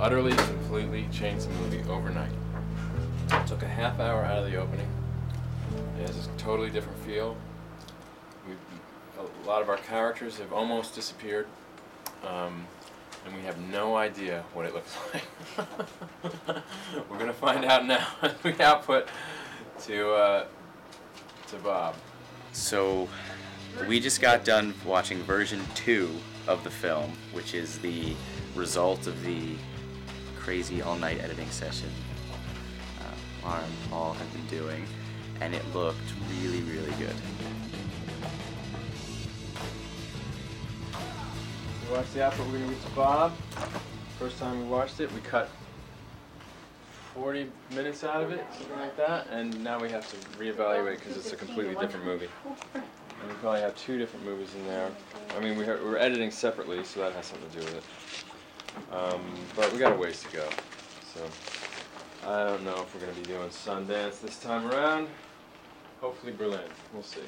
utterly, completely changed the movie overnight. It took a half hour out of the opening. It has a totally different feel. We, a lot of our characters have almost disappeared, um, and we have no idea what it looks like. We're gonna find out now as we output to uh, to Bob. So, we just got done watching version two of the film, which is the result of the crazy all night editing session uh, and Paul have been doing, and it looked really, really good. We watched the output. We're gonna read to Bob. First time we watched it, we cut 40 minutes out of it, something like that, and now we have to reevaluate because it's a completely different movie. And we probably have two different movies in there. I mean, we we're editing separately, so that has something to do with it. Um, but we got a ways to go. So I don't know if we're gonna be doing Sundance this time around. Hopefully Berlin. We'll see.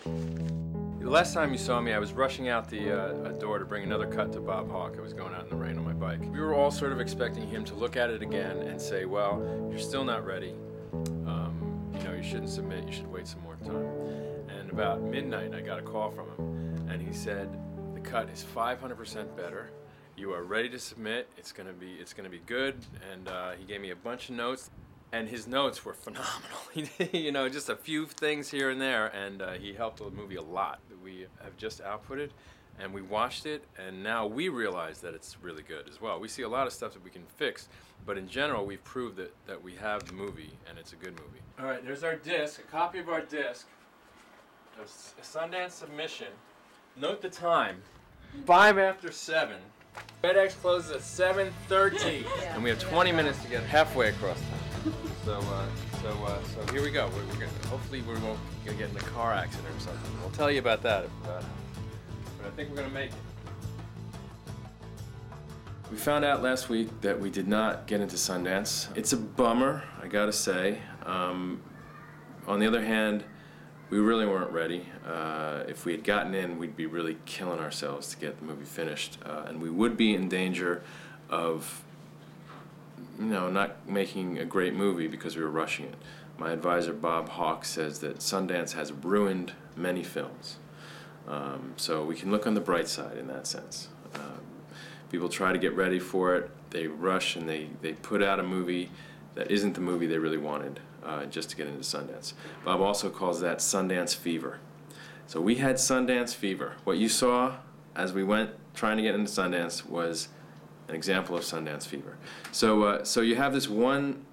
The last time you saw me, I was rushing out the uh, door to bring another cut to Bob Hawk. I was going out in the rain on my bike. We were all sort of expecting him to look at it again and say, "Well, you're still not ready. Um, you know, you shouldn't submit. You should wait some more time." And about midnight, I got a call from him, and he said, "The cut is 500% better. You are ready to submit. It's gonna be, it's gonna be good." And uh, he gave me a bunch of notes and his notes were phenomenal. You know, just a few things here and there, and uh, he helped the movie a lot. That we have just outputted, and we watched it, and now we realize that it's really good as well. We see a lot of stuff that we can fix, but in general, we've proved that, that we have the movie, and it's a good movie. All right, there's our disc, a copy of our disc, a Sundance submission. Note the time, five after seven. FedEx closes at 7:30, and we have 20 minutes to get halfway across town. So, uh, so, uh, so here we go. We're, we're gonna, hopefully, we won't gonna get in a car accident or something. We'll tell you about that. If, uh, but I think we're gonna make it. We found out last week that we did not get into Sundance. It's a bummer, I gotta say. Um, on the other hand, we really weren't ready. Uh, if we had gotten in, we'd be really killing ourselves to get the movie finished, uh, and we would be in danger of, you know, not making a great movie because we were rushing it. My advisor Bob Hawk says that Sundance has ruined many films, um, so we can look on the bright side in that sense. Um, people try to get ready for it. They rush and they, they put out a movie that isn't the movie they really wanted uh, just to get into Sundance. Bob also calls that Sundance fever. So we had Sundance fever. What you saw as we went trying to get into Sundance was an example of Sundance fever. So, uh, so you have this one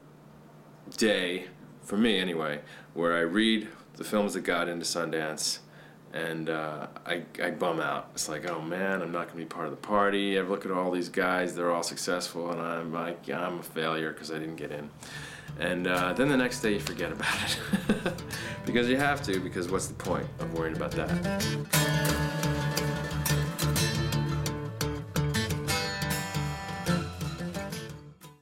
day, for me anyway, where I read the films that got into Sundance and uh, I, I bum out. It's like, oh man, I'm not to be part of the party. I look at all these guys, they're all successful, and I'm like, yeah, I'm a failure because I didn't get in. And uh, then the next day you forget about it. because you have to, because what's the point of worrying about that?